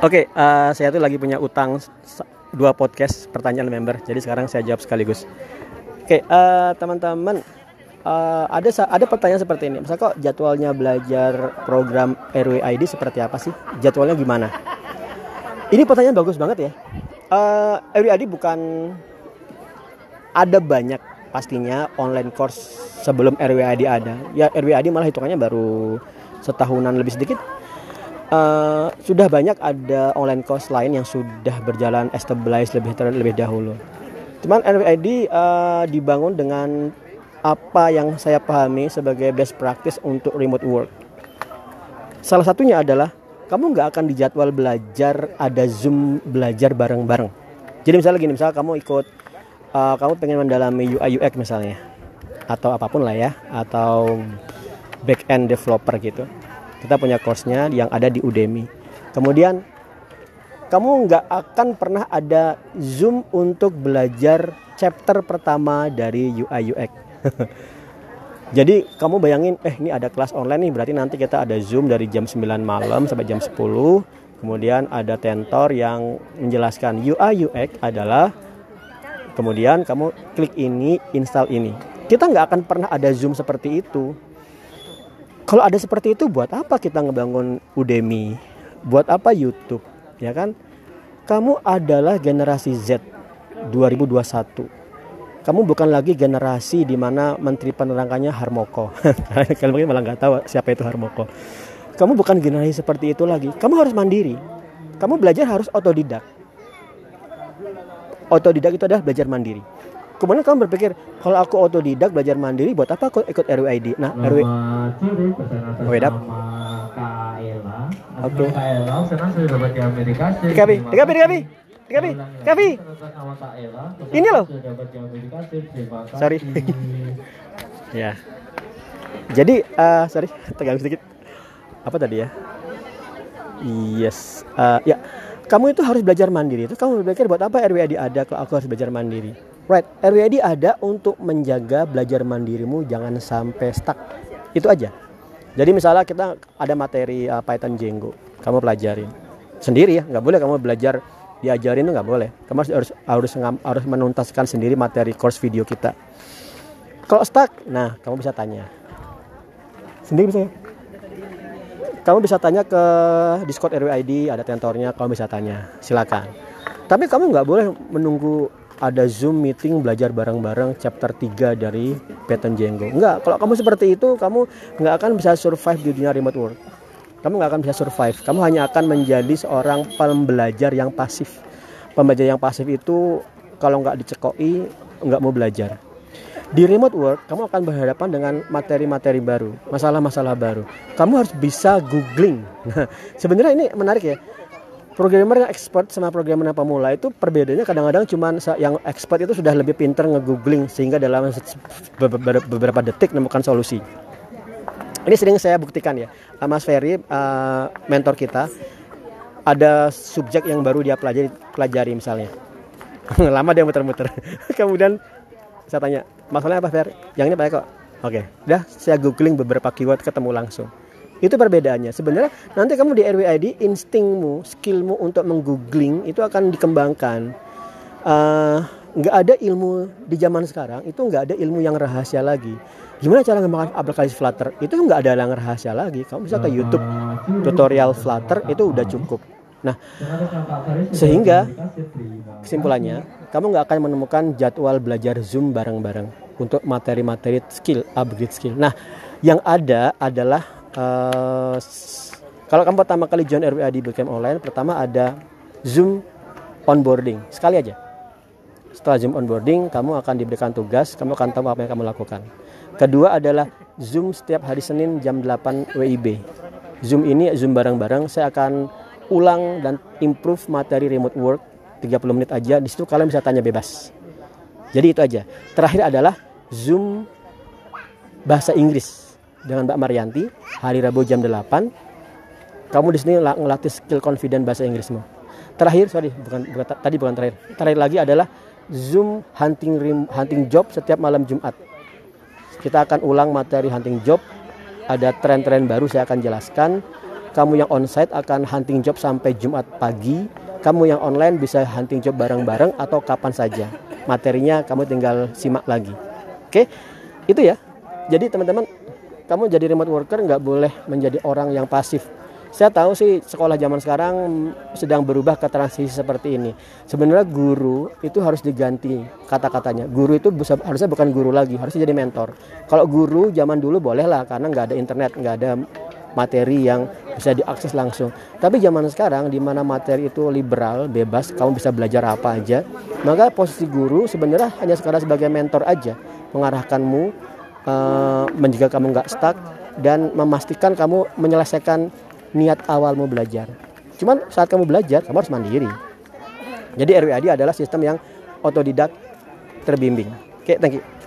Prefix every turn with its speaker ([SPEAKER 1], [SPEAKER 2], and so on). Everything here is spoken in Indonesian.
[SPEAKER 1] Oke, uh, saya tuh lagi punya utang dua podcast pertanyaan member. Jadi sekarang saya jawab sekaligus. Oke, uh, teman-teman, uh, ada ada pertanyaan seperti ini. Misal kok jadwalnya belajar program RWID seperti apa sih? Jadwalnya gimana? Ini pertanyaan bagus banget ya. Uh, RWID bukan ada banyak pastinya online course sebelum RWID ada. Ya RWID malah hitungannya baru setahunan lebih sedikit Eh, sudah banyak ada online course lain yang sudah berjalan established lebih lebih dahulu. Cuman RFID eh, dibangun dengan apa yang saya pahami sebagai best practice untuk remote work. Salah satunya adalah kamu nggak akan dijadwal belajar ada zoom belajar bareng-bareng. Jadi misalnya gini, misalnya kamu ikut, eh, kamu pengen mendalami UI UX misalnya, atau apa pun lah ya, atau back end developer gitu kita punya course-nya yang ada di Udemy. Kemudian kamu nggak akan pernah ada Zoom untuk belajar chapter pertama dari UI UX. Jadi kamu bayangin, eh ini ada kelas online nih, berarti nanti kita ada Zoom dari jam 9 malam sampai jam 10. Kemudian ada tentor yang menjelaskan UI UX adalah kemudian kamu klik ini, install ini. Kita nggak akan pernah ada Zoom seperti itu. Kalau ada seperti itu buat apa kita ngebangun Udemy? Buat apa YouTube? Ya kan? Kamu adalah generasi Z 2021. Kamu bukan lagi generasi di mana menteri penerangannya Harmoko. Kalian mungkin malah nggak tahu siapa itu Harmoko. Kamu bukan generasi seperti itu lagi. Kamu harus mandiri. Kamu belajar harus otodidak. Otodidak itu adalah belajar mandiri. Kemudian kamu berpikir, kalau aku otodidak belajar mandiri, buat apa aku ikut RWID? Nah, RW,
[SPEAKER 2] Oh.
[SPEAKER 1] Oke.
[SPEAKER 2] Oke. Serikat.
[SPEAKER 1] Dikapi, dikapi, dikapi, dikapi, dikapi.
[SPEAKER 2] Nama Kak Ella.
[SPEAKER 1] Ini loh. Sorry. Ya. Jadi, eh sorry, tegang sedikit. Apa tadi ya? Yes, Eh, ya. Kamu itu harus belajar mandiri. Itu kamu berpikir buat apa RWID ada kalau aku harus belajar mandiri? Right, RWID ada untuk menjaga belajar mandirimu jangan sampai stuck. Itu aja. Jadi misalnya kita ada materi uh, Python Django, kamu pelajarin sendiri ya, nggak boleh kamu belajar diajarin itu nggak boleh. Kamu harus harus harus, menuntaskan sendiri materi course video kita. Kalau stuck, nah kamu bisa tanya. Sendiri bisa ya? Kamu bisa tanya ke Discord RWID, ada tentornya, kamu bisa tanya. Silakan. Tapi kamu nggak boleh menunggu ada Zoom meeting belajar bareng-bareng chapter 3 dari Python Django. Enggak, kalau kamu seperti itu, kamu nggak akan bisa survive di dunia remote work. Kamu nggak akan bisa survive. Kamu hanya akan menjadi seorang pembelajar yang pasif. Pembelajar yang pasif itu kalau nggak dicekoi, nggak mau belajar. Di remote work, kamu akan berhadapan dengan materi-materi baru, masalah-masalah baru. Kamu harus bisa googling. Nah, sebenarnya ini menarik ya. Programmer yang expert sama programmer yang pemula itu perbedaannya kadang-kadang cuman sa- yang expert itu sudah lebih pintar nge-googling sehingga dalam beberapa detik menemukan solusi. Ini sering saya buktikan ya. Uh, Mas Ferry, uh, mentor kita, ada subjek yang baru dia pelajari, pelajari misalnya. Lama dia muter-muter. Kemudian saya tanya, masalahnya apa Fer? Yang ini pakai kok. Oke, udah saya googling beberapa keyword ketemu langsung. Itu perbedaannya. Sebenarnya nanti kamu di RWID instingmu, skillmu untuk menggoogling itu akan dikembangkan. Eh, nggak ada ilmu di zaman sekarang itu nggak ada ilmu yang rahasia lagi. Gimana cara menggunakan aplikasi Flutter? Itu nggak ada yang rahasia lagi. Kamu bisa ke YouTube tutorial Flutter itu udah cukup. Nah, Sehingga, kesimpulannya kamu nggak akan menemukan jadwal belajar Zoom bareng-bareng untuk materi-materi skill upgrade skill. Nah, yang ada adalah eh, kalau kamu pertama kali join RWID Bootcamp online, pertama ada Zoom onboarding sekali aja. Setelah Zoom onboarding, kamu akan diberikan tugas, kamu akan tahu apa yang kamu lakukan. Kedua adalah Zoom setiap hari Senin jam 8 WIB. Zoom ini Zoom bareng-bareng, saya akan ulang dan improve materi remote work 30 menit aja. Di situ kalian bisa tanya bebas. Jadi itu aja. Terakhir adalah Zoom bahasa Inggris dengan Mbak Marianti hari Rabu jam 8. Kamu di sini la- ngelatih skill confident bahasa Inggrismu. Terakhir, sorry, bukan, bukan ta- tadi bukan terakhir. Terakhir lagi adalah Zoom hunting rim, hunting job setiap malam Jumat. Kita akan ulang materi hunting job. Ada tren-tren baru saya akan jelaskan. Kamu yang onsite akan hunting job sampai Jumat pagi. Kamu yang online bisa hunting job bareng-bareng atau kapan saja. Materinya kamu tinggal simak lagi. Oke, itu ya. Jadi teman-teman, kamu jadi remote worker nggak boleh menjadi orang yang pasif. Saya tahu sih sekolah zaman sekarang sedang berubah ke transisi seperti ini. Sebenarnya guru itu harus diganti kata-katanya. Guru itu harusnya bukan guru lagi, harusnya jadi mentor. Kalau guru zaman dulu boleh lah karena nggak ada internet, nggak ada materi yang bisa diakses langsung. Tapi zaman sekarang di mana materi itu liberal, bebas, kamu bisa belajar apa aja, maka posisi guru sebenarnya hanya sekarang sebagai mentor aja, mengarahkanmu, uh, menjaga kamu nggak stuck dan memastikan kamu menyelesaikan niat awalmu belajar. Cuman saat kamu belajar, kamu harus mandiri. Jadi RWAD adalah sistem yang otodidak terbimbing. Oke, thank you.